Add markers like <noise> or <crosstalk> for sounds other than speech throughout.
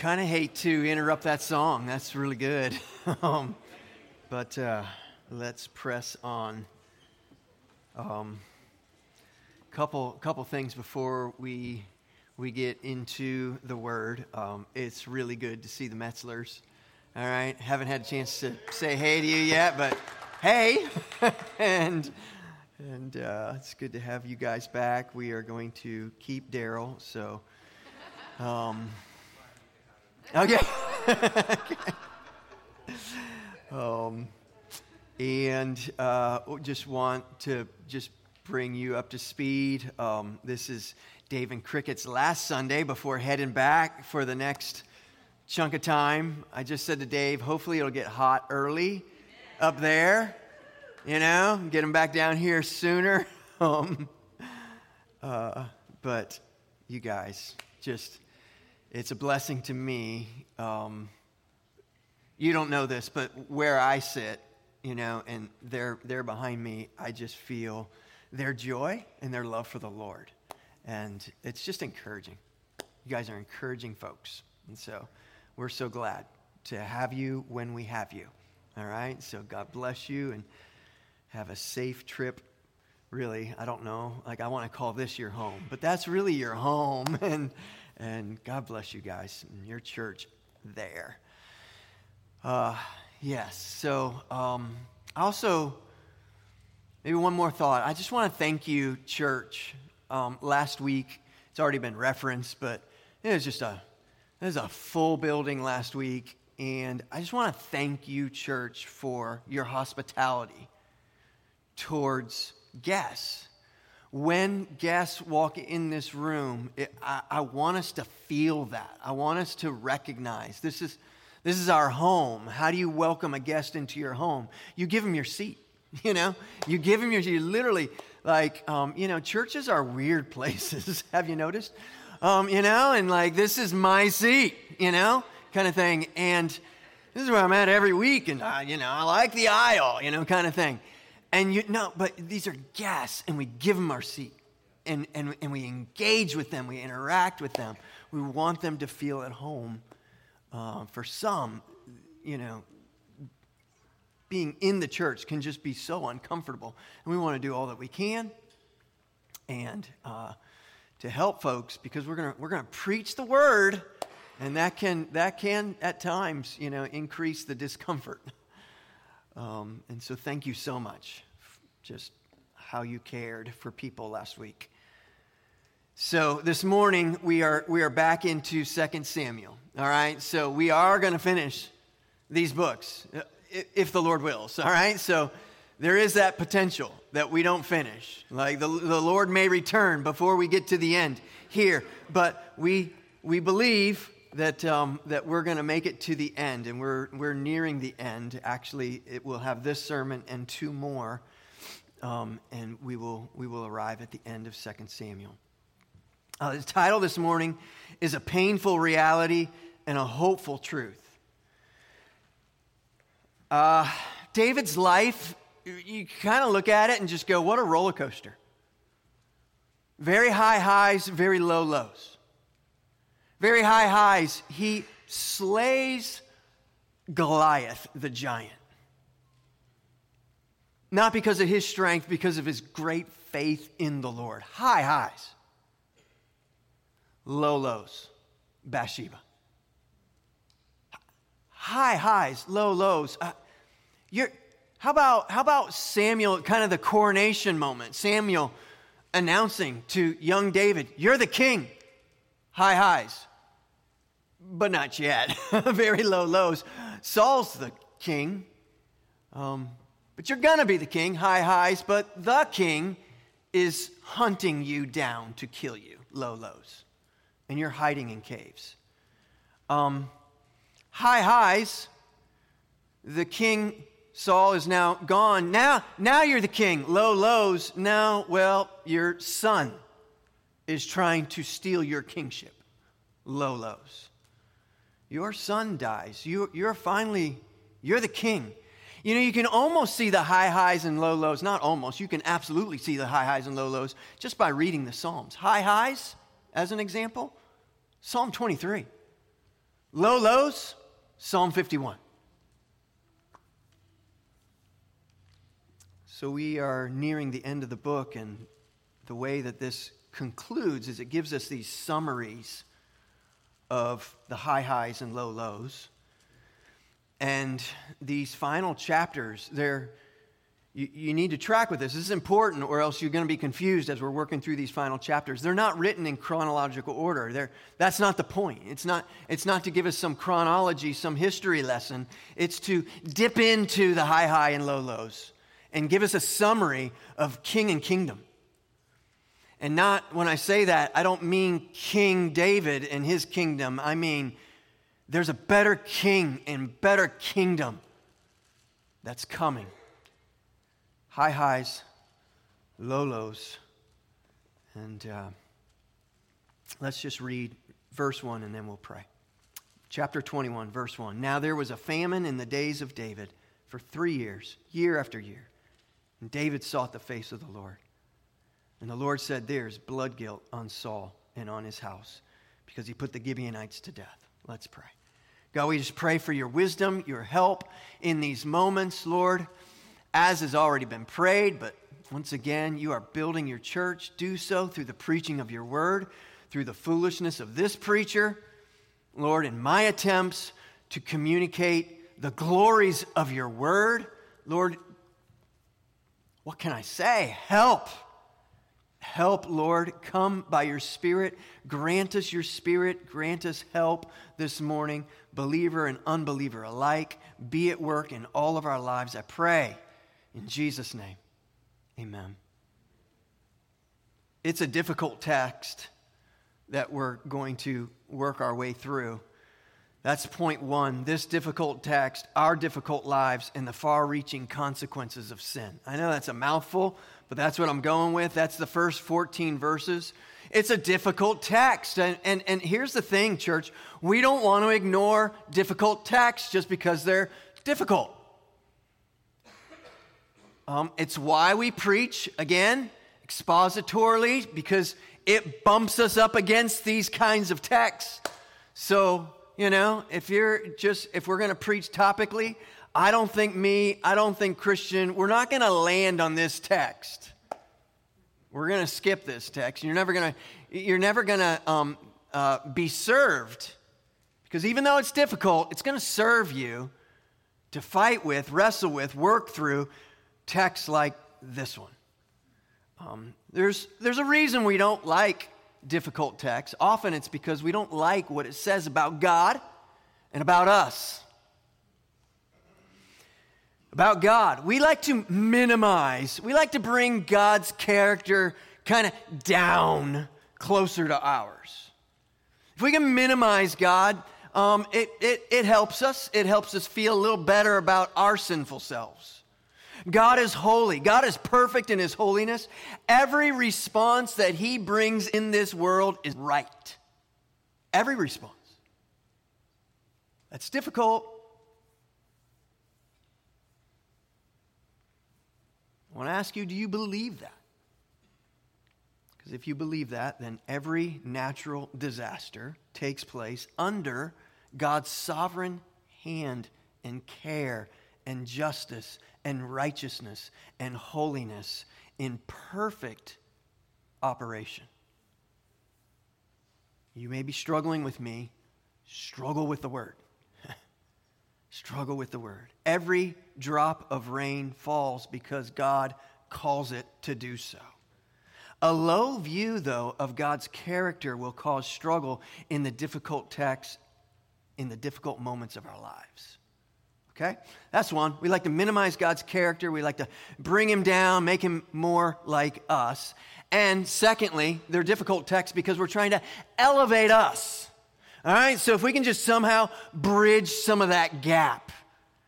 kind of hate to interrupt that song. That's really good. <laughs> um, but uh, let's press on. Um, couple couple things before we we get into the word. Um, it's really good to see the Metzlers. All right, haven't had a chance to say hey to you yet, but hey, <laughs> and and uh, it's good to have you guys back. We are going to keep Daryl, so. Um, okay. <laughs> Um, and uh, just want to just bring you up to speed. Um, this is Dave and Cricket's last Sunday before heading back for the next chunk of time. I just said to Dave, hopefully it'll get hot early up there, you know, get him back down here sooner. <laughs> Um, uh, but you guys, just, it's a blessing to me. Um, you don't know this, but where I sit, you know, and they're, they're behind me, I just feel their joy and their love for the Lord. And it's just encouraging. You guys are encouraging folks. And so we're so glad to have you when we have you. All right? So God bless you and have a safe trip. Really, I don't know. Like, I want to call this your home, but that's really your home. <laughs> And, and God bless you guys and your church there. Uh, yes. So, um, also, maybe one more thought. I just want to thank you, church. Um, last week, it's already been referenced, but it was just a it was a full building last week, and I just want to thank you, church, for your hospitality towards guests. When guests walk in this room, it, I, I want us to feel that. I want us to recognize this is this is our home. How do you welcome a guest into your home? You give them your seat. <laughs> You know, you give them your, you literally, like, um, you know, churches are weird <laughs> places. Have you noticed? Um, you know, and like, this is my seat, you know, kind of thing. And this is where I'm at every week. And, uh, you know, I like the aisle, you know, kind of thing. And you know, but these are guests, and we give them our seat. And, and, and we engage with them, we interact with them. We want them to feel at home uh, for some, you know, being in the church can just be so uncomfortable. And we want to do all that we can and uh, to help folks because we're going we're gonna preach the word, and that can, that can at times, you know, increase the discomfort. <laughs> Um, and so thank you so much. Just how you cared for people last week. So this morning we are we are back into 2 Samuel. All right? So we are going to finish these books if the Lord wills. All right? So there is that potential that we don't finish. Like the, the Lord may return before we get to the end here, but we we believe that um, that we're going to make it to the end, and we're we're nearing the end. Actually, it will have this sermon and two more, um, and we will we will arrive at the end of Second Samuel. Uh, the title this morning is A Painful Reality and a Hopeful Truth. Uh, David's life, you kind of look at it and just go, what a roller coaster. Very high highs, very low lows. Very high highs, he slays Goliath, the giant. Not because of his strength, because of his great faith in the Lord. High highs low lows, Bathsheba. High highs, low lows. Uh, you're, how, about, how about Samuel, kind of the coronation moment? Samuel announcing to young David, You're the king. High highs, but not yet. <laughs> Very low lows. Saul's the king, um, but you're going to be the king. High highs, but the king is hunting you down to kill you. Low lows and you're hiding in caves. Um, high highs, the king Saul is now gone. Now, now you're the king. Low lows, now, well, your son is trying to steal your kingship. Low lows. Your son dies. You, you're finally, you're the king. You know, you can almost see the high highs and low lows. Not almost, you can absolutely see the high highs and low lows just by reading the Psalms. High highs, as an example, Psalm 23. Low lows, Psalm 51. So we are nearing the end of the book, and the way that this concludes is it gives us these summaries of the high highs and low lows. And these final chapters, they're you, you, need to track with this. This is important, or else you're going to be confused as we're working through these final chapters. They're not written in chronological order. They're, that's not the point. It's not, it's not to give us some chronology, some history lesson. It's to dip into the high, high, and low lows and give us a summary of king and kingdom. And not, when I say that, I don't mean King David and his kingdom. I mean, there's a better king and better kingdom that's coming high highs, low lows. And uh, let's just read verse 1 and then we'll pray. Chapter 21, verse 1. Now there was a famine in the days of David for three years, year after year. And David sought the face of the Lord. And the Lord said, There's blood guilt on Saul and on his house because he put the Gibeonites to death. Let's pray. God, we just pray for your wisdom, your help in these moments, Lord as has already been prayed, but once again, you are building your church. Do so through the preaching of your word, through the foolishness of this preacher. Lord, in my attempts to communicate the glories of your word, Lord, what can I say? Help. Help, Lord. Come by your Spirit. Grant us your Spirit. Grant us help this morning, believer and unbeliever alike. Be at work in all of our lives, I pray. In Jesus' name, amen. It's a difficult text that we're going to work our way through. That's point one. This difficult text, our difficult lives, and the far reaching consequences of sin. I know that's a mouthful, but that's what I'm going with. That's the first 14 verses. It's a difficult text. And, and, and here's the thing, church we don't want to ignore difficult texts just because they're difficult. Um, it's why we preach, again, expositorily, because it bumps us up against these kinds of texts. So, you know, if you're just, if we're going to preach topically, I don't think me, I don't think Christian, we're not going to land on this text. We're going to skip this text. You're never going to, you're never going to um, uh, be served because even though it's difficult, it's going to serve you to fight with, wrestle with, work through texts like this one. Um, there's, there's a reason we don't like difficult texts. Often it's because we don't like what it says about God and about us. About God. We like to minimize, we like to bring God's character kind of down closer to ours. If we can minimize God, um, it, it, it helps us. It helps us feel a little better about our sinful selves. God is holy. God is perfect in his holiness. Every response that he brings in this world is right. Every response. That's difficult. I want to ask you do you believe that? Because if you believe that, then every natural disaster takes place under God's sovereign hand and care and justice and righteousness and holiness in perfect operation. You may be struggling with me, struggle with the word. Struggle with the word. Every drop of rain falls because God calls it to do so. A low view, though, of God's character will cause struggle in the difficult texts, in the difficult moments of our lives. Okay? That's one. We like to minimize God's character. We like to bring him down, make him more like us. And secondly, they're difficult texts because we're trying to elevate us. All right? So if we can just somehow bridge some of that gap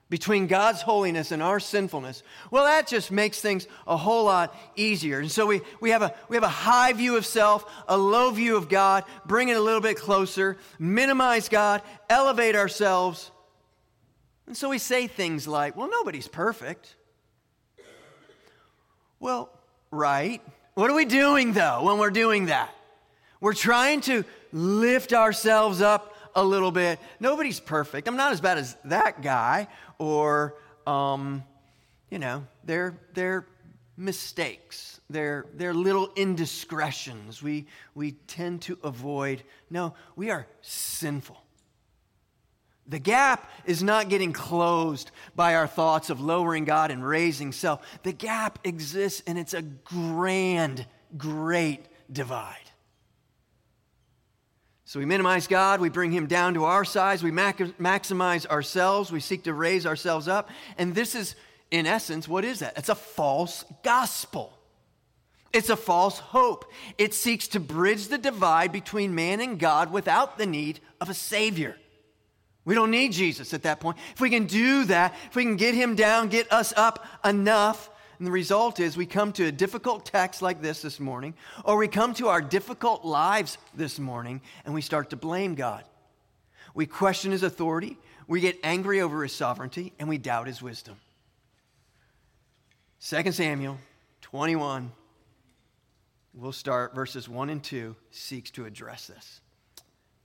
between God's holiness and our sinfulness, well, that just makes things a whole lot easier. And so we, we, have, a, we have a high view of self, a low view of God, bring it a little bit closer, minimize God, elevate ourselves, and so we say things like, well, nobody's perfect. Well, right. What are we doing though when we're doing that? We're trying to lift ourselves up a little bit. Nobody's perfect. I'm not as bad as that guy. Or, um, you know, they're, they're mistakes. They're, they're little indiscretions we, we tend to avoid. No, we are sinful. The gap is not getting closed by our thoughts of lowering God and raising self. The gap exists and it's a grand, great divide. So we minimize God, we bring him down to our size, we maximize ourselves, we seek to raise ourselves up. And this is, in essence, what is that? It's a false gospel. It's a false hope. It seeks to bridge the divide between man and God without the need of a Savior. We don't need Jesus at that point. If we can do that, if we can get him down, get us up enough, and the result is we come to a difficult text like this this morning, or we come to our difficult lives this morning and we start to blame God. We question his authority, we get angry over his sovereignty, and we doubt his wisdom. 2 Samuel 21, we'll start verses 1 and 2, seeks to address this.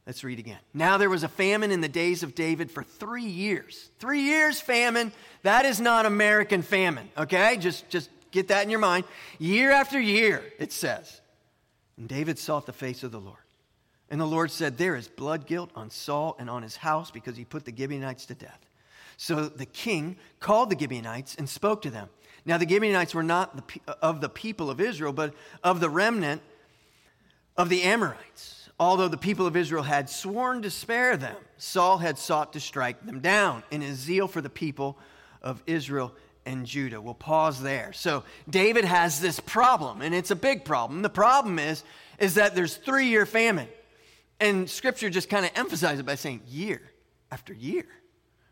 Let's read again. Now there was a famine in the days of David for three years. Three years famine. That is not American famine, okay? Just, just get that in your mind. Year after year, it says. And David sought the face of the Lord. And the Lord said, There is blood guilt on Saul and on his house because he put the Gibeonites to death. So the king called the Gibeonites and spoke to them. Now the Gibeonites were not the, of the people of Israel, but of the remnant of the Amorites although the people of Israel had sworn to spare them, Saul had sought to strike them down in his zeal for the people of Israel and Judah. We'll pause there. So David has this problem, and it's a big problem. The problem is, is that there's three-year famine. And scripture just kind of emphasizes it by saying year after year.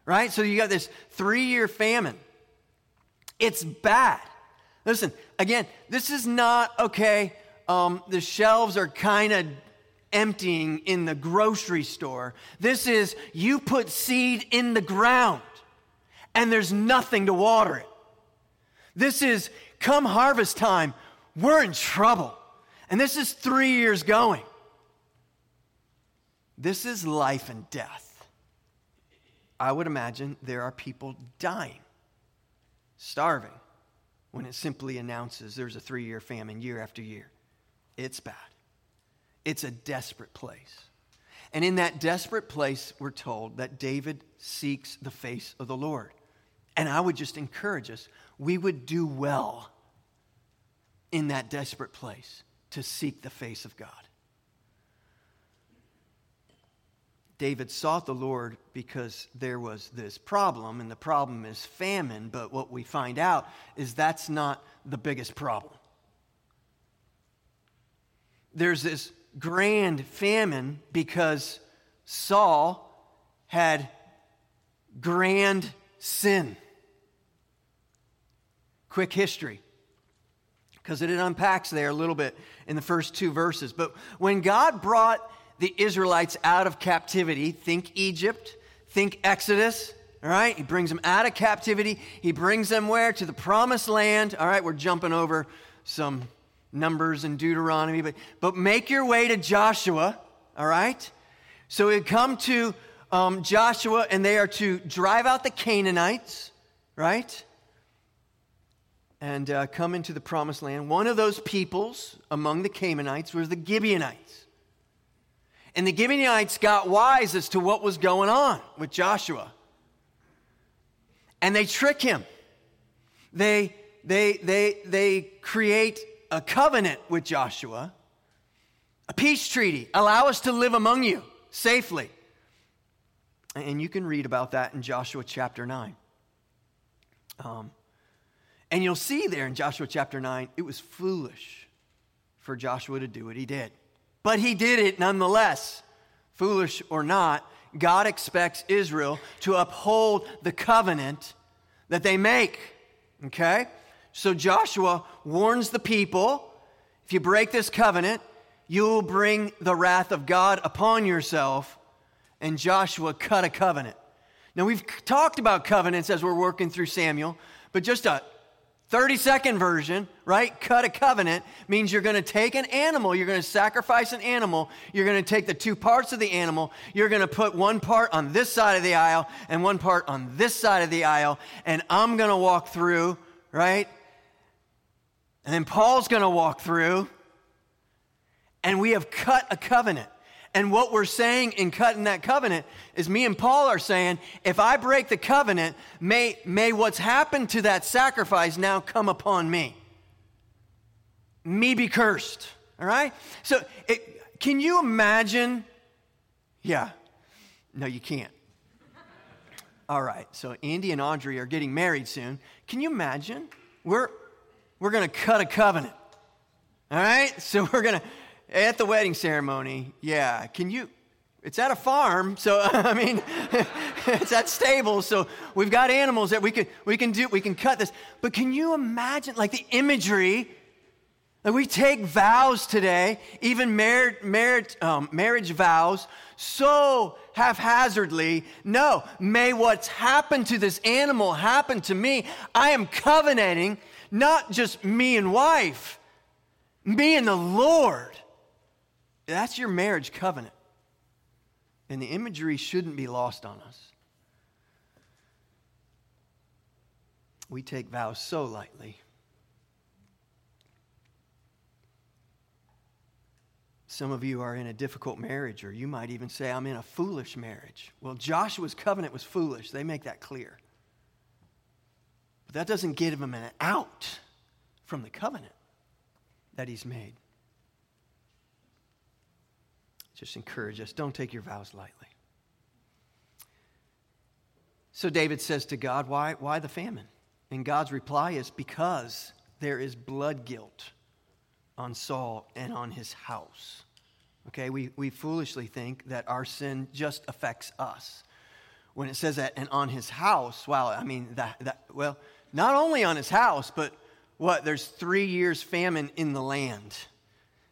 Right? So you got this three-year famine. It's bad. Listen, again, this is not okay. Um, the shelves are kind of emptying in the grocery store. This is you put seed in the ground and there's nothing to water it. This is come harvest time, we're in trouble. And this is three years going. This is life and death. I would imagine there are people dying, starving, when it simply announces there's a three year famine year after year. It's bad. It's a desperate place. And in that desperate place, we're told that David seeks the face of the Lord. And I would just encourage us, we would do well in that desperate place to seek the face of God. David sought the Lord because there was this problem, and the problem is famine. But what we find out is that's not the biggest problem. There's this grand famine because Saul had grand sin. Quick history, because it unpacks there a little bit in the first two verses. But when God brought the Israelites out of captivity, think Egypt, think Exodus, all right? He brings them out of captivity. He brings them where? To the promised land. All right, we're jumping over some Numbers and Deuteronomy, but, but make your way to Joshua, all right? So we come to um, Joshua, and they are to drive out the Canaanites, right? And uh, come into the promised land. One of those peoples among the Canaanites was the Gibeonites. And the Gibeonites got wise as to what was going on with Joshua. And they trick him. They, they, they, they create a covenant with Joshua, a peace treaty, allow us to live among you safely. And you can read about that in Joshua chapter 9. Um, and you'll see there in Joshua chapter 9, it was foolish for Joshua to do what he did. But he did it nonetheless. Foolish or not, God expects Israel to uphold the covenant that they make. Okay? So Joshua warns the people if you break this covenant, you will bring the wrath of God upon yourself. And Joshua cut a covenant. Now, we've talked about covenants as we're working through Samuel, but just a 30 second version, right? Cut a covenant means you're going to take an animal, you're going to sacrifice an animal, you're going to take the two parts of the animal, you're going to put one part on this side of the aisle and one part on this side of the aisle, and I'm going to walk through, right? And then Paul's going to walk through, and we have cut a covenant. And what we're saying in cutting that covenant is me and Paul are saying, if I break the covenant, may, may what's happened to that sacrifice now come upon me. Me be cursed. All right? So, it, can you imagine? Yeah. No, you can't. All right. So, Andy and Audrey are getting married soon. Can you imagine? We're, we're going to cut a covenant. All right? <laughs> So, we're going to at the wedding ceremony, yeah. Can you? It's at a farm, so <laughs> I mean, <laughs> it's at stables, so we've got animals that we can we can do we can cut this. But can you imagine like the imagery? Like we take vows today, even marriage, um, marriage vows, so haphazardly. No, may what's happened to this animal happen to me. I am covenanting, not just me and wife, me and the Lord. That's your marriage covenant. And the imagery shouldn't be lost on us. We take vows so lightly. Some of you are in a difficult marriage, or you might even say, I'm in a foolish marriage. Well, Joshua's covenant was foolish. They make that clear. That doesn't give him an out from the covenant that he's made just encourage us don't take your vows lightly. So David says to God, Why, why the famine? And God's reply is because there is blood guilt on Saul and on his house. Okay, we, we foolishly think that our sin just affects us. When it says that, and on his house, wow, I mean, that, that, well, not only on his house, but what? There's three years famine in the land.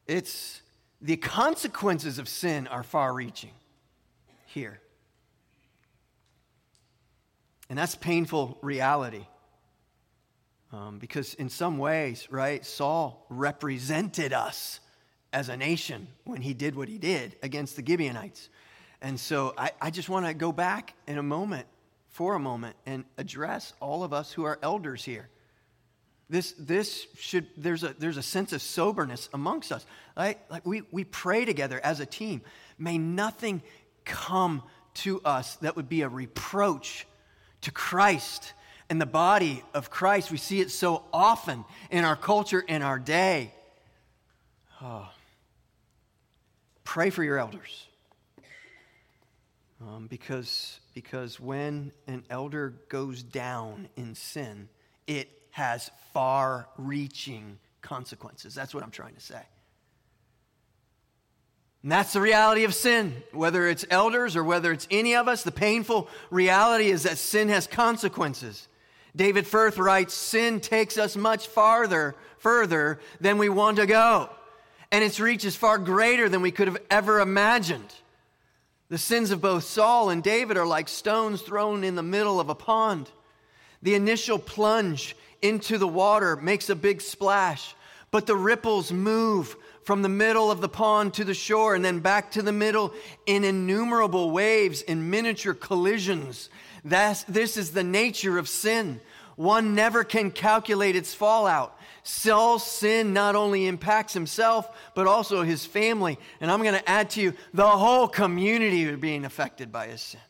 It's, the consequences of sin are far reaching here. And that's painful reality. Um, because in some ways, right, Saul represented us as a nation when he did what he did against the Gibeonites. And so I, I just want to go back in a moment, for a moment, and address all of us who are elders here. This, this should, there's a, there's a sense of soberness amongst us. Right? Like we, we pray together as a team. May nothing come to us that would be a reproach to Christ and the body of Christ. We see it so often in our culture, in our day. Oh. Pray for your elders. Um, because, because when an elder goes down in sin, it has far reaching consequences. That's what I'm trying to say. And that's the reality of sin. Whether it's elders or whether it's any of us, the painful reality is that sin has consequences. David Firth writes, Sin takes us much farther, further than we want to go. And its reach is far greater than we could have ever imagined. The sins of both Saul and David are like stones thrown in the middle of a pond. The initial plunge into the water makes a big splash, but the ripples move from the middle of the pond to the shore and then back to the middle in innumerable waves, in miniature collisions. That's, this is the nature of sin. One never can calculate its fallout. Saul's sin not only impacts himself, but also his family. And I'm going to add to you the whole community are being affected by his sin.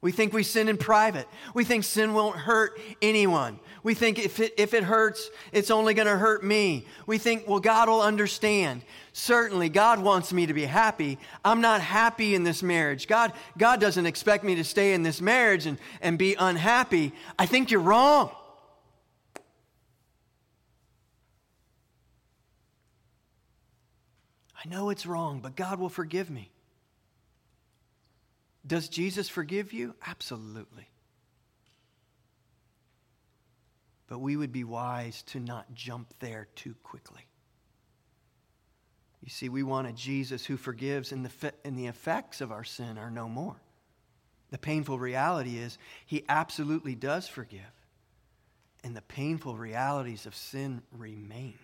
We think we sin in private. We think sin won't hurt anyone. We think if it, if it hurts, it's only going to hurt me. We think, well, God will understand. Certainly, God wants me to be happy. I'm not happy in this marriage. God, God doesn't expect me to stay in this marriage and, and be unhappy. I think you're wrong. I know it's wrong, but God will forgive me. Does Jesus forgive you? Absolutely. But we would be wise to not jump there too quickly. You see, we want a Jesus who forgives, and the, and the effects of our sin are no more. The painful reality is, he absolutely does forgive. And the painful realities of sin remain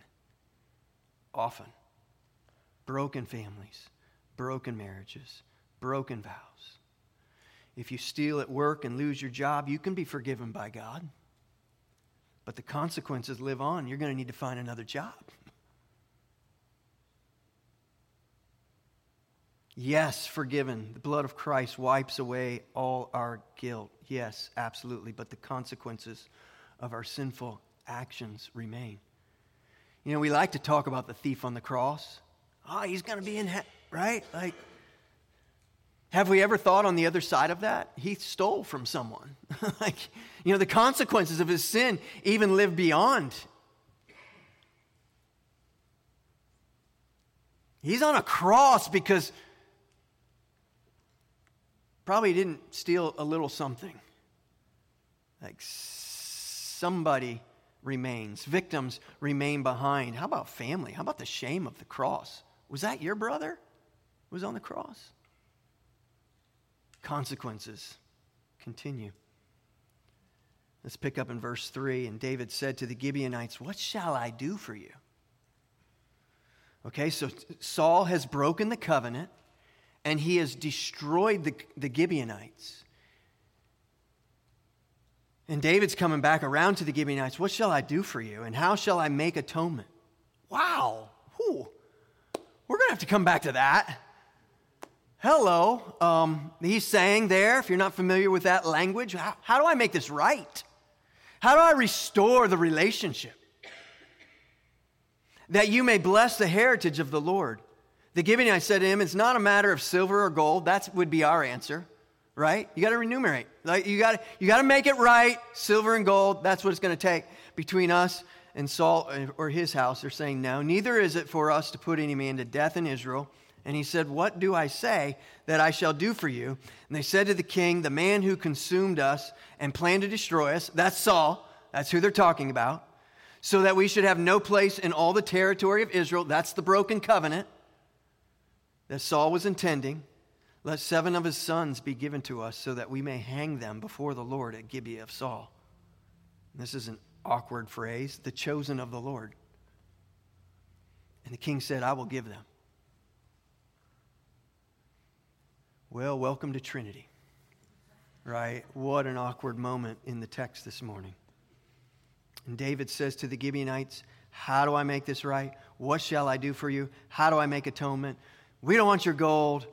often. Broken families, broken marriages, broken vows. If you steal at work and lose your job, you can be forgiven by God. But the consequences live on. You're going to need to find another job. Yes, forgiven. The blood of Christ wipes away all our guilt. Yes, absolutely. But the consequences of our sinful actions remain. You know, we like to talk about the thief on the cross. Oh, he's going to be in heaven, right? Like, have we ever thought on the other side of that? He stole from someone. <laughs> like, you know, the consequences of his sin even live beyond. He's on a cross because probably didn't steal a little something. Like somebody remains, victims remain behind. How about family? How about the shame of the cross? Was that your brother who was on the cross? Consequences continue. Let's pick up in verse 3. And David said to the Gibeonites, What shall I do for you? Okay, so Saul has broken the covenant and he has destroyed the, the Gibeonites. And David's coming back around to the Gibeonites. What shall I do for you? And how shall I make atonement? Wow. Whew. We're going to have to come back to that. Hello. Um, he's saying there, if you're not familiar with that language, how, how do I make this right? How do I restore the relationship? That you may bless the heritage of the Lord the Gibeonites said to him, it's not a matter of silver or gold. That would be our answer, right? You got to remunerate. Like you got you got to make it right. Silver and gold. That's what it's going to take between us and Saul uh, or his house. They're saying no. Neither is it for us to put any man to death in Israel. And he said, What do I say that I shall do for you? And they said to the king, The man who consumed us and planned to destroy us, that's Saul. That's who they're talking about. So that we should have no place in all the territory of Israel. That's the broken covenant that Saul was intending, let seven of his sons be given to us so that we may hang them before the Lord at Gibeah of Saul. This is an awkward phrase, the chosen of the Lord. And the king said, I will give them. Well, welcome to Trinity. Right? What an awkward moment in the text this morning. And David says to the Gibeonites, How do I make this right? What shall I do for you? How do I make atonement? We don't want your gold.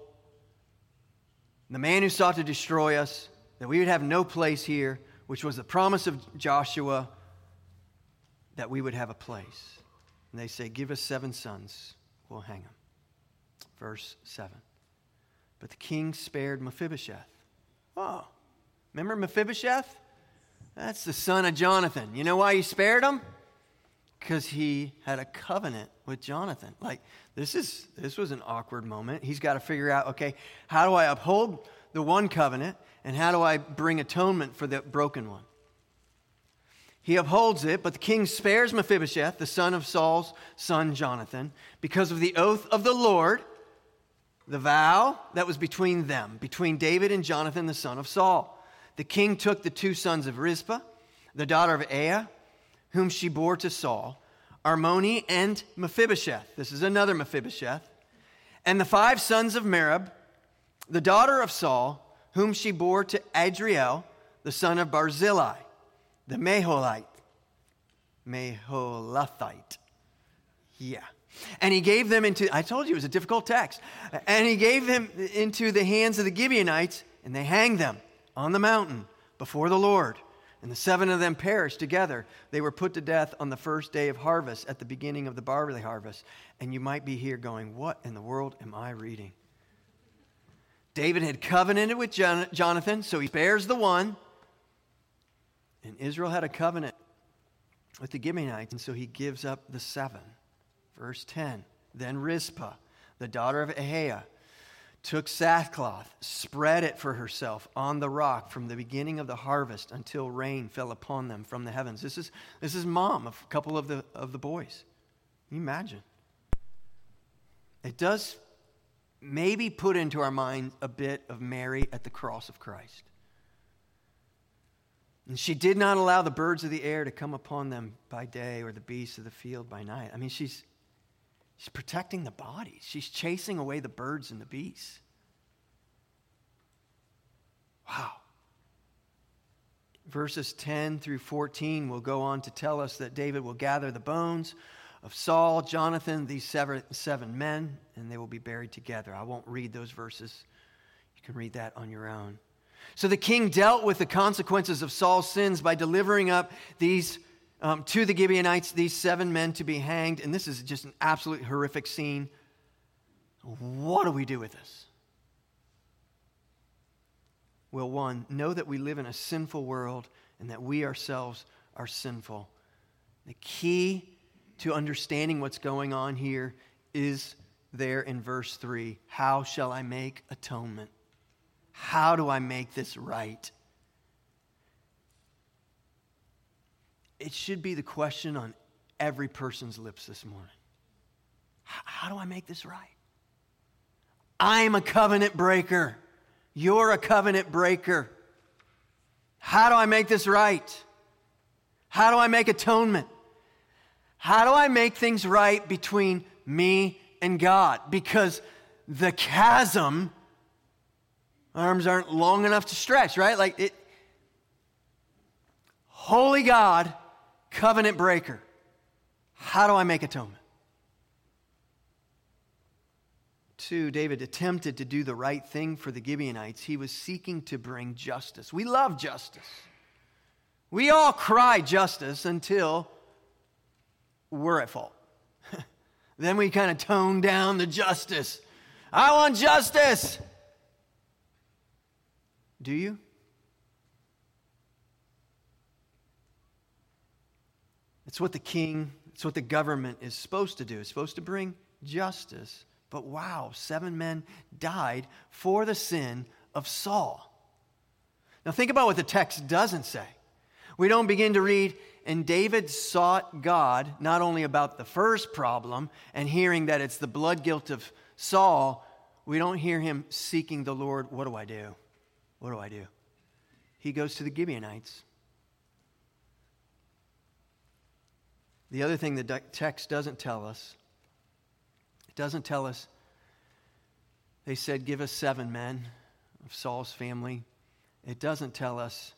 The man who sought to destroy us, that we would have no place here, which was the promise of Joshua, that we would have a place. And they say, Give us seven sons, we'll hang them. Verse 7. But the king spared Mephibosheth. Oh, remember Mephibosheth? That's the son of Jonathan. You know why he spared him? Because he had a covenant with Jonathan. Like, this is this was an awkward moment. He's got to figure out, okay, how do I uphold the one covenant and how do I bring atonement for the broken one? He upholds it, but the king spares Mephibosheth, the son of Saul's son Jonathan, because of the oath of the Lord, the vow that was between them, between David and Jonathan, the son of Saul. The king took the two sons of Rizpah, the daughter of Aiah, whom she bore to Saul, Armoni, and Mephibosheth. This is another Mephibosheth. And the five sons of Merab, the daughter of Saul, whom she bore to Adriel, the son of Barzillai, the Meholite. Meholathite. Yeah. And he gave them into, I told you it was a difficult text. And he gave them into the hands of the Gibeonites, and they hanged them on the mountain before the Lord. And the seven of them perished together. They were put to death on the first day of harvest at the beginning of the barley harvest. And you might be here going, What in the world am I reading? David had covenanted with Jonathan, so he spares the one. And Israel had a covenant with the Gibeonites, and so he gives up the seven. Verse 10 Then Rizpah, the daughter of Aiah, took sackcloth, spread it for herself on the rock from the beginning of the harvest until rain fell upon them from the heavens. This is, this is mom of a couple of the, of the boys. Imagine? It does maybe put into our mind a bit of Mary at the cross of Christ. And she did not allow the birds of the air to come upon them by day or the beasts of the field by night. I mean, she's, she's protecting the bodies, she's chasing away the birds and the beasts. Wow. Verses 10 through 14 will go on to tell us that David will gather the bones of Saul, Jonathan, these seven, seven men, and they will be buried together. I won't read those verses. You can read that on your own. So the king dealt with the consequences of Saul's sins by delivering up these um, to the Gibeonites, these seven men to be hanged. And this is just an absolute horrific scene. What do we do with this? Well, one, know that we live in a sinful world and that we ourselves are sinful. The key to understanding what's going on here is there in verse 3 How shall I make atonement? How do I make this right? It should be the question on every person's lips this morning. How do I make this right? I'm a covenant breaker. You're a covenant breaker. How do I make this right? How do I make atonement? How do I make things right between me and God? Because the chasm arms aren't long enough to stretch, right? Like it. Holy God, covenant breaker. How do I make atonement? Two, David attempted to do the right thing for the Gibeonites. He was seeking to bring justice. We love justice. We all cry justice until we're at fault. <laughs> then we kind of tone down the justice. I want justice. Do you? It's what the king, it's what the government is supposed to do. It's supposed to bring justice. But wow, seven men died for the sin of Saul. Now think about what the text doesn't say. We don't begin to read, and David sought God not only about the first problem and hearing that it's the blood guilt of Saul, we don't hear him seeking the Lord, what do I do? What do I do? He goes to the Gibeonites. The other thing the text doesn't tell us, it doesn't tell us, they said, Give us seven men of Saul's family. It doesn't tell us,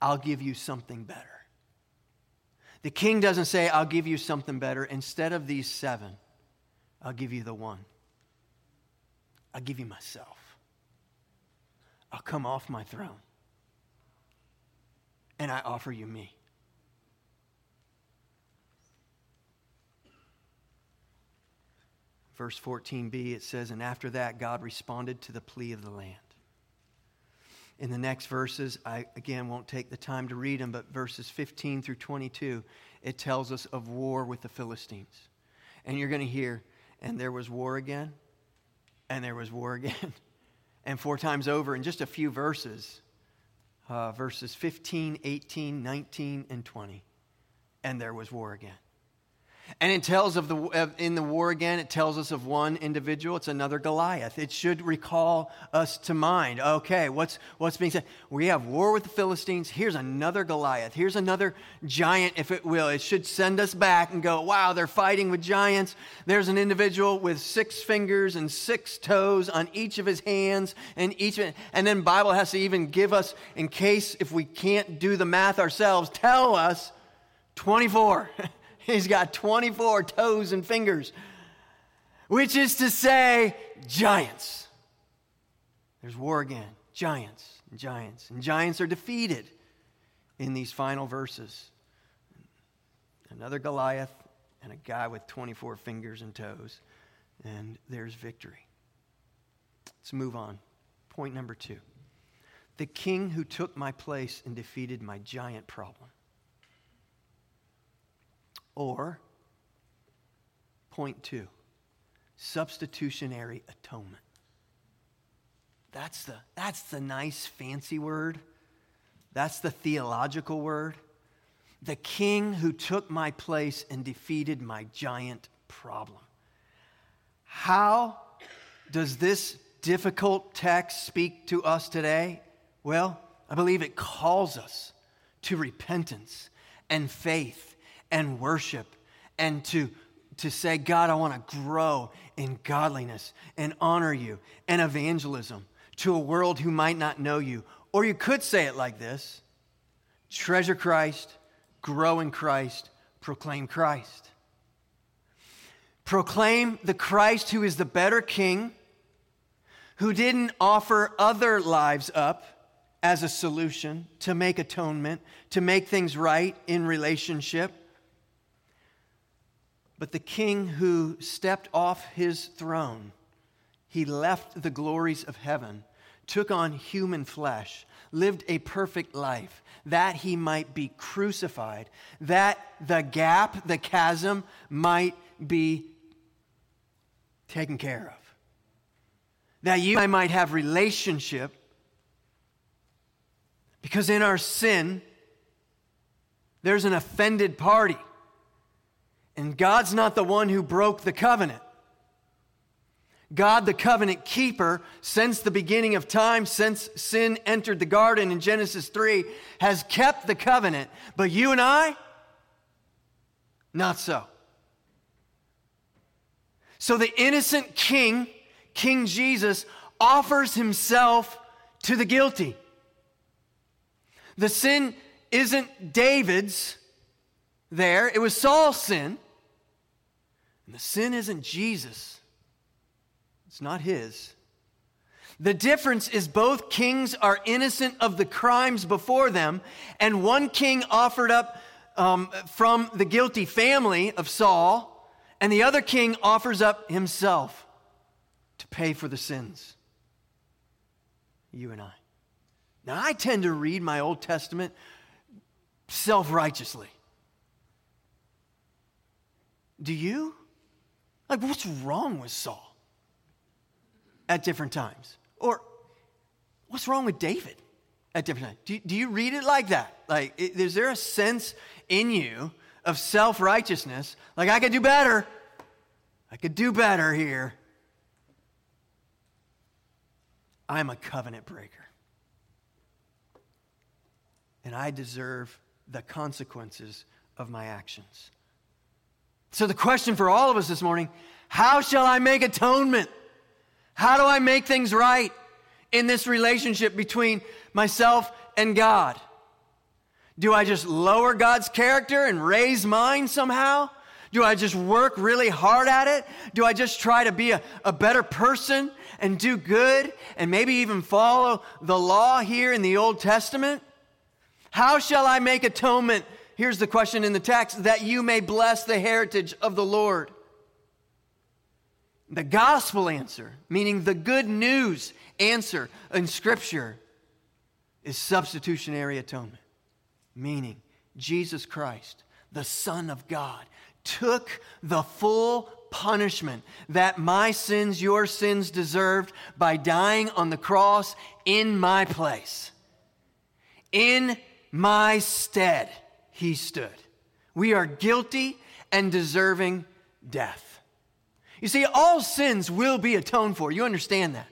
I'll give you something better. The king doesn't say, I'll give you something better. Instead of these seven, I'll give you the one. I'll give you myself. I'll come off my throne and I offer you me. Verse 14b, it says, And after that, God responded to the plea of the land. In the next verses, I again won't take the time to read them, but verses 15 through 22, it tells us of war with the Philistines. And you're going to hear, and there was war again, and there was war again. <laughs> and four times over in just a few verses uh, verses 15, 18, 19, and 20. And there was war again. And it tells of the in the war again, it tells us of one individual. It's another Goliath. It should recall us to mind. Okay, what's what's being said? We have war with the Philistines. Here's another Goliath. Here's another giant, if it will. It should send us back and go, wow, they're fighting with giants. There's an individual with six fingers and six toes on each of his hands, and each and then Bible has to even give us, in case if we can't do the math ourselves, tell us 24. <laughs> He's got 24 toes and fingers, which is to say, giants. There's war again. Giants and giants. And giants are defeated in these final verses. Another Goliath and a guy with 24 fingers and toes. And there's victory. Let's move on. Point number two. The king who took my place and defeated my giant problem. Or, point two, substitutionary atonement. That's the, that's the nice, fancy word. That's the theological word. The king who took my place and defeated my giant problem. How does this difficult text speak to us today? Well, I believe it calls us to repentance and faith and worship and to, to say, God, I want to grow in godliness and honor you and evangelism to a world who might not know you. Or you could say it like this treasure Christ, grow in Christ, proclaim Christ. Proclaim the Christ who is the better king, who didn't offer other lives up as a solution to make atonement, to make things right in relationship. But the king who stepped off his throne, he left the glories of heaven, took on human flesh, lived a perfect life, that he might be crucified, that the gap, the chasm, might be taken care of. That you and I might have relationship because in our sin, there's an offended party. And God's not the one who broke the covenant. God, the covenant keeper, since the beginning of time, since sin entered the garden in Genesis 3, has kept the covenant. But you and I, not so. So the innocent king, King Jesus, offers himself to the guilty. The sin isn't David's there, it was Saul's sin. And the sin isn't Jesus, it's not his. The difference is both kings are innocent of the crimes before them, and one king offered up um, from the guilty family of Saul, and the other king offers up himself to pay for the sins. You and I. Now, I tend to read my Old Testament self righteously. Do you? Like, what's wrong with Saul at different times? Or what's wrong with David at different times? Do, do you read it like that? Like, is there a sense in you of self righteousness? Like, I could do better. I could do better here. I'm a covenant breaker and I deserve the consequences of my actions. So, the question for all of us this morning how shall I make atonement? How do I make things right in this relationship between myself and God? Do I just lower God's character and raise mine somehow? Do I just work really hard at it? Do I just try to be a, a better person and do good and maybe even follow the law here in the Old Testament? How shall I make atonement? Here's the question in the text that you may bless the heritage of the Lord. The gospel answer, meaning the good news answer in Scripture, is substitutionary atonement, meaning Jesus Christ, the Son of God, took the full punishment that my sins, your sins deserved by dying on the cross in my place. In my stead he stood. We are guilty and deserving death. You see, all sins will be atoned for. You understand that?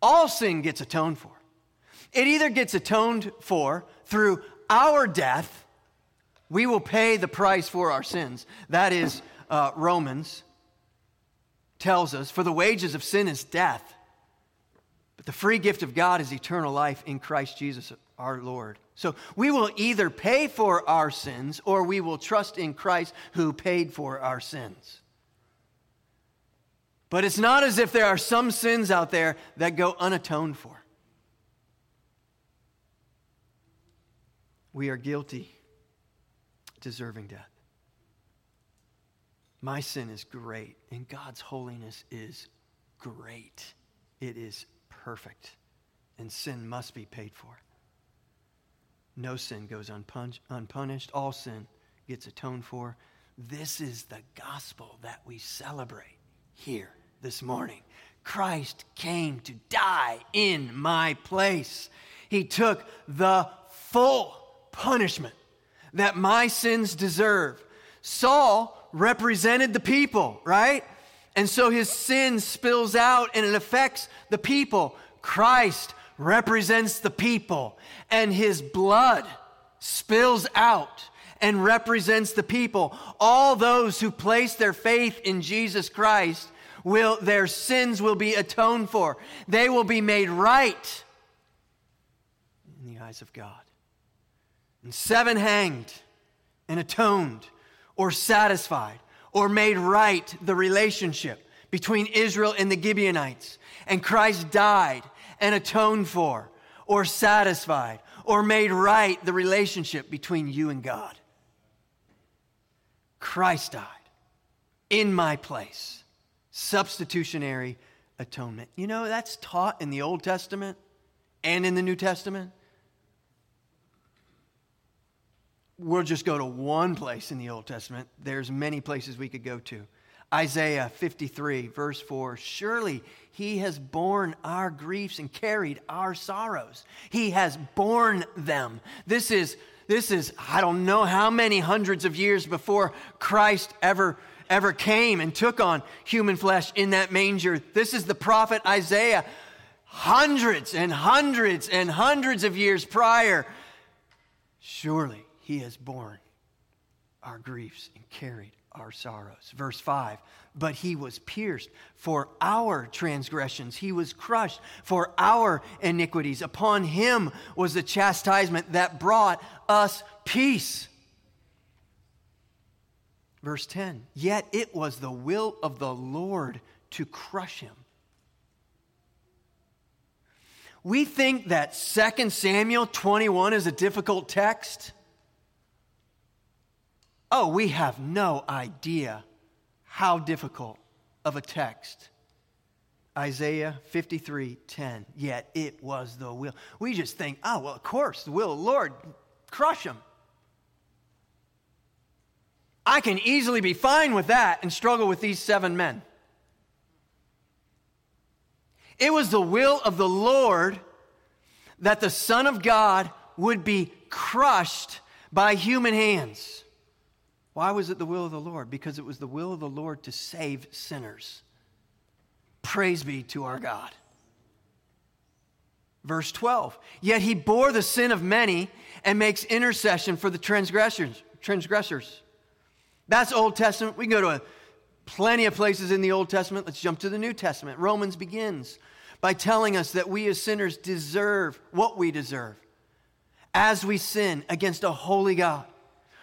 All sin gets atoned for. It either gets atoned for through our death, we will pay the price for our sins. That is, uh, Romans tells us, for the wages of sin is death, but the free gift of God is eternal life in Christ Jesus our Lord. So we will either pay for our sins or we will trust in Christ who paid for our sins. But it's not as if there are some sins out there that go unatoned for. We are guilty, deserving death. My sin is great, and God's holiness is great. It is perfect, and sin must be paid for. No sin goes unpunished. All sin gets atoned for. This is the gospel that we celebrate here this morning. Christ came to die in my place. He took the full punishment that my sins deserve. Saul represented the people, right? And so his sin spills out and it affects the people. Christ represents the people, and his blood spills out and represents the people. All those who place their faith in Jesus Christ will their sins will be atoned for. They will be made right in the eyes of God. And seven hanged and atoned or satisfied or made right the relationship between Israel and the Gibeonites. And Christ died and atoned for or satisfied or made right the relationship between you and God. Christ died in my place. Substitutionary atonement. You know, that's taught in the Old Testament and in the New Testament. We'll just go to one place in the Old Testament. There's many places we could go to. Isaiah 53, verse 4 Surely he has borne our griefs and carried our sorrows. He has borne them. This is, this is, I don't know how many hundreds of years before Christ ever, ever came and took on human flesh in that manger. This is the prophet Isaiah, hundreds and hundreds and hundreds of years prior. Surely he has borne our griefs and carried our sorrows. Verse 5 But he was pierced for our transgressions, he was crushed for our iniquities. Upon him was the chastisement that brought us peace. Verse 10 Yet it was the will of the Lord to crush him. We think that 2 Samuel 21 is a difficult text. Oh, we have no idea how difficult of a text. Isaiah 53 10. Yet it was the will. We just think, oh, well, of course, the will of the Lord, crush them. I can easily be fine with that and struggle with these seven men. It was the will of the Lord that the Son of God would be crushed by human hands. Why was it the will of the Lord? Because it was the will of the Lord to save sinners. Praise be to our God. Verse 12. Yet he bore the sin of many and makes intercession for the transgressors. transgressors. That's Old Testament. We can go to a, plenty of places in the Old Testament. Let's jump to the New Testament. Romans begins by telling us that we as sinners deserve what we deserve as we sin against a holy God.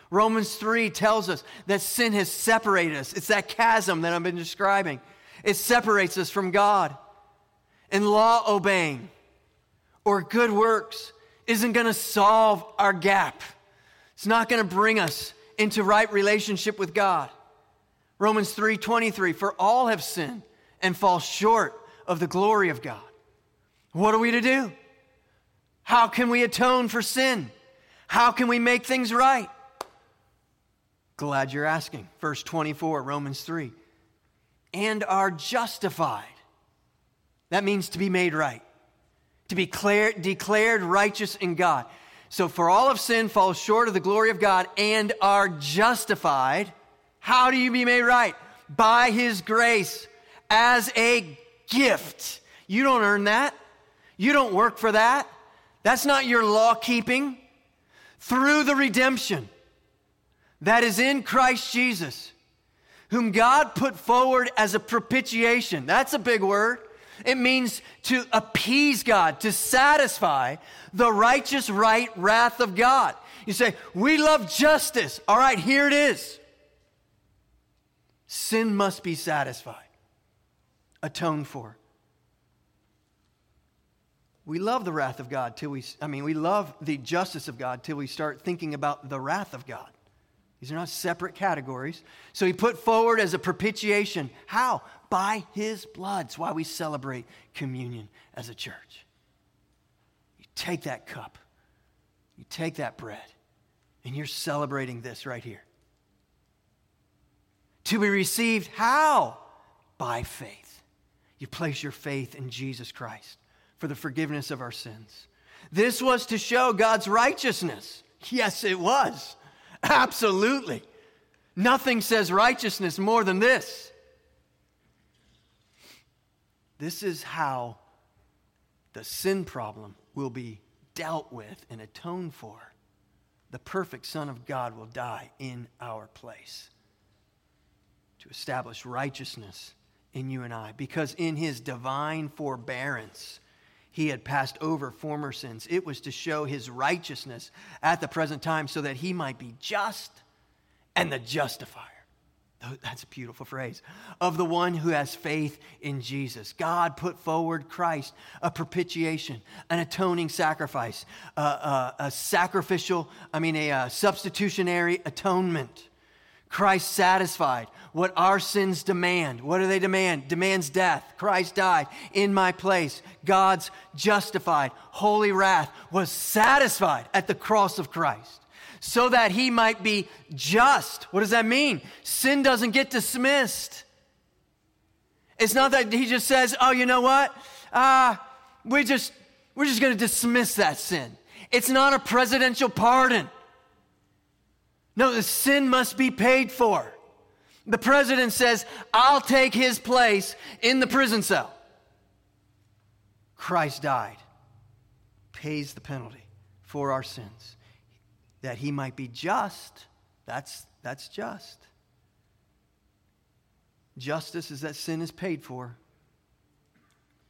Romans 3 tells us that sin has separated us. It's that chasm that I've been describing. It separates us from God. And law obeying or good works isn't going to solve our gap. It's not going to bring us into right relationship with God. Romans 3:23 for all have sinned and fall short of the glory of God. What are we to do? How can we atone for sin? How can we make things right? Glad you're asking. Verse 24, Romans 3. And are justified. That means to be made right, to be declared, declared righteous in God. So, for all of sin falls short of the glory of God and are justified. How do you be made right? By His grace as a gift. You don't earn that. You don't work for that. That's not your law keeping. Through the redemption that is in Christ Jesus, whom God put forward as a propitiation. That's a big word. It means to appease God, to satisfy the righteous right wrath of God. You say, We love justice. All right, here it is. Sin must be satisfied, atoned for. We love the wrath of God till we, I mean, we love the justice of God till we start thinking about the wrath of God. These are not separate categories. So he put forward as a propitiation. How? By his blood. That's why we celebrate communion as a church. You take that cup, you take that bread, and you're celebrating this right here. To be received, how? By faith. You place your faith in Jesus Christ for the forgiveness of our sins. This was to show God's righteousness. Yes, it was. Absolutely. Nothing says righteousness more than this. This is how the sin problem will be dealt with and atoned for. The perfect Son of God will die in our place to establish righteousness in you and I, because in his divine forbearance, he had passed over former sins. It was to show his righteousness at the present time so that he might be just and the justifier. That's a beautiful phrase. Of the one who has faith in Jesus. God put forward Christ, a propitiation, an atoning sacrifice, a, a, a sacrificial, I mean, a, a substitutionary atonement. Christ satisfied what our sins demand. What do they demand? Demands death. Christ died in my place. God's justified, holy wrath was satisfied at the cross of Christ so that he might be just. What does that mean? Sin doesn't get dismissed. It's not that he just says, oh, you know what? Uh, we just, we're just going to dismiss that sin. It's not a presidential pardon. No, the sin must be paid for. The president says, I'll take his place in the prison cell. Christ died, pays the penalty for our sins that he might be just. That's, that's just. Justice is that sin is paid for,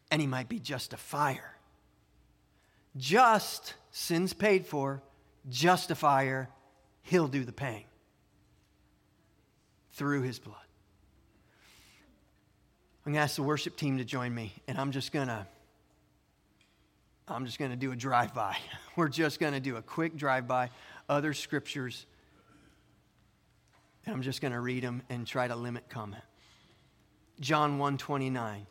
and he might be justifier. Just, sin's paid for, justifier, he'll do the paying through his blood. I'm going to ask the worship team to join me, and I'm just going to. I'm just going to do a drive by. <laughs> We're just going to do a quick drive by other scriptures. And I'm just going to read them and try to limit comment. John 1:29.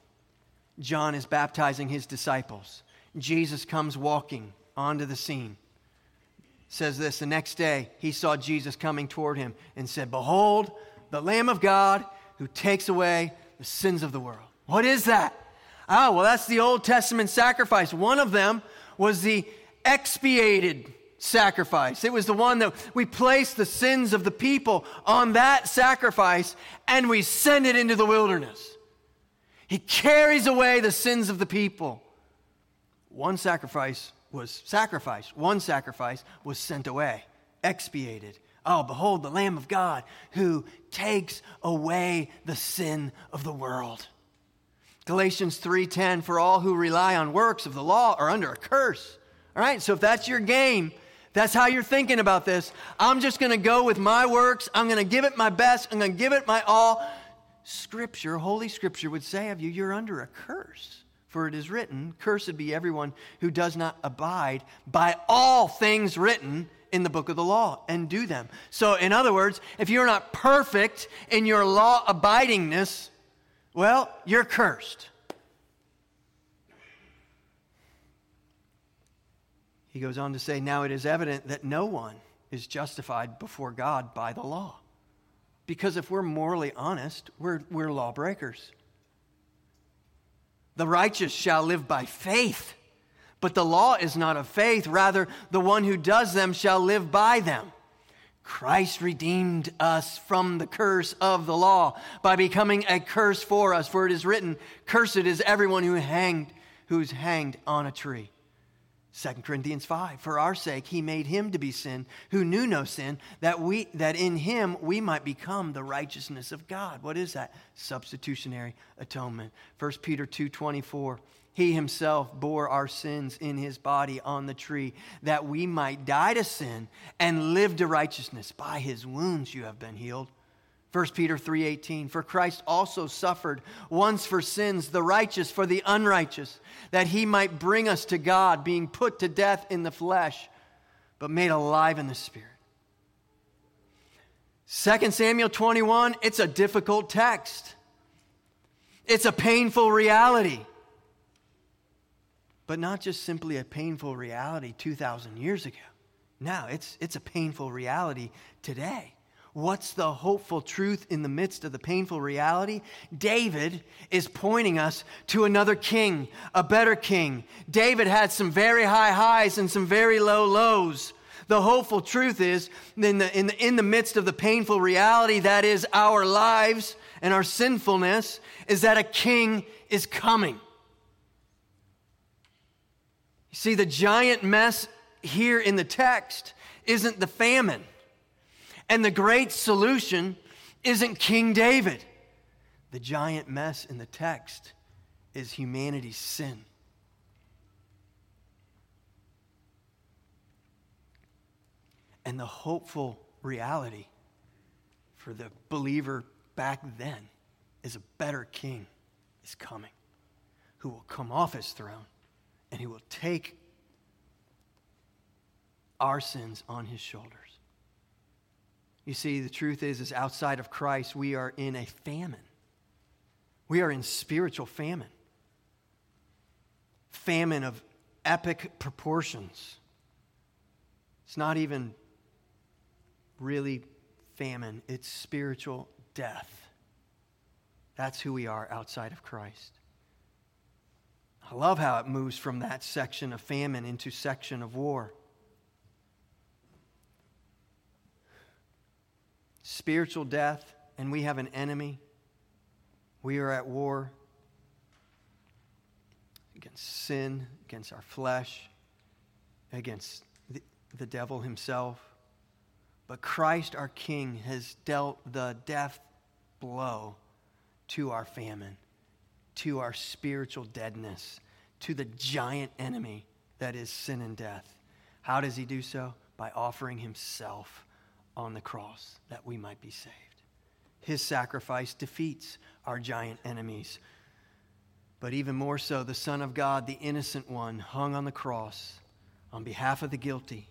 John is baptizing his disciples. Jesus comes walking onto the scene. Says this, the next day he saw Jesus coming toward him and said, "Behold, the Lamb of God who takes away the sins of the world." What is that? Oh, well, that's the Old Testament sacrifice. One of them was the expiated sacrifice. It was the one that we placed the sins of the people on that sacrifice and we send it into the wilderness. He carries away the sins of the people. One sacrifice was sacrificed, one sacrifice was sent away, expiated. Oh, behold the Lamb of God who takes away the sin of the world. Galatians 3:10 for all who rely on works of the law are under a curse. All right? So if that's your game, that's how you're thinking about this. I'm just going to go with my works. I'm going to give it my best. I'm going to give it my all. Scripture, Holy Scripture would say of you, you're under a curse. For it is written, Cursed be everyone who does not abide by all things written in the book of the law and do them. So, in other words, if you're not perfect in your law abidingness, well, you're cursed. He goes on to say, Now it is evident that no one is justified before God by the law. Because if we're morally honest, we're, we're lawbreakers. The righteous shall live by faith, but the law is not of faith. Rather, the one who does them shall live by them. Christ redeemed us from the curse of the law by becoming a curse for us. For it is written, Cursed is everyone who hanged, who's hanged on a tree. 2 Corinthians 5 For our sake he made him to be sin who knew no sin that we that in him we might become the righteousness of God. What is that? Substitutionary atonement. 1 Peter 2:24 He himself bore our sins in his body on the tree that we might die to sin and live to righteousness. By his wounds you have been healed. 1 Peter 3:18 For Christ also suffered once for sins the righteous for the unrighteous that he might bring us to God being put to death in the flesh but made alive in the spirit. 2 Samuel 21 it's a difficult text. It's a painful reality. But not just simply a painful reality 2000 years ago. Now, it's it's a painful reality today. What's the hopeful truth in the midst of the painful reality? David is pointing us to another king, a better king. David had some very high highs and some very low lows. The hopeful truth is, in the, in the, in the midst of the painful reality that is our lives and our sinfulness, is that a king is coming. You see, the giant mess here in the text isn't the famine, and the great solution isn't King David. The giant mess in the text is humanity's sin. And the hopeful reality for the believer back then is a better king is coming who will come off his throne and he will take our sins on his shoulders. You see, the truth is, is outside of Christ, we are in a famine. We are in spiritual famine. Famine of epic proportions. It's not even really famine, it's spiritual death. That's who we are outside of Christ. I love how it moves from that section of famine into section of war. Spiritual death, and we have an enemy. We are at war against sin, against our flesh, against the, the devil himself. But Christ, our King, has dealt the death blow to our famine to our spiritual deadness, to the giant enemy that is sin and death. How does he do so? By offering himself on the cross that we might be saved. His sacrifice defeats our giant enemies. But even more so, the Son of God, the innocent one, hung on the cross on behalf of the guilty.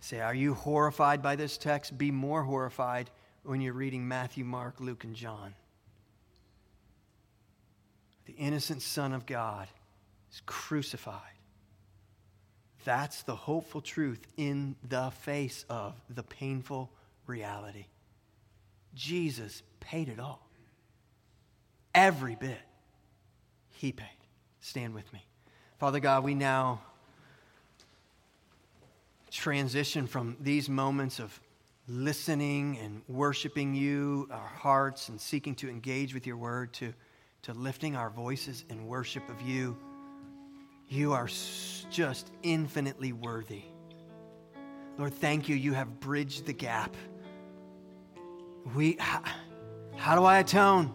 Say, are you horrified by this text? Be more horrified when you're reading Matthew, Mark, Luke, and John the innocent Son of God, is crucified. That's the hopeful truth in the face of the painful reality. Jesus paid it all. Every bit. He paid. Stand with me. Father God, we now transition from these moments of listening and worshiping you, our hearts, and seeking to engage with your word to to lifting our voices in worship of you. You are just infinitely worthy. Lord, thank you. You have bridged the gap. We, how, how do I atone?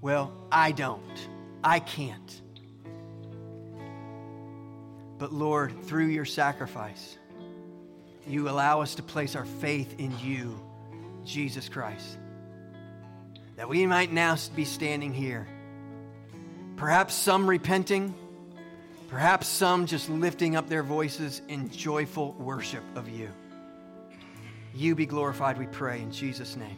Well, I don't. I can't. But Lord, through your sacrifice, you allow us to place our faith in you, Jesus Christ, that we might now be standing here Perhaps some repenting, perhaps some just lifting up their voices in joyful worship of you. You be glorified, we pray, in Jesus' name.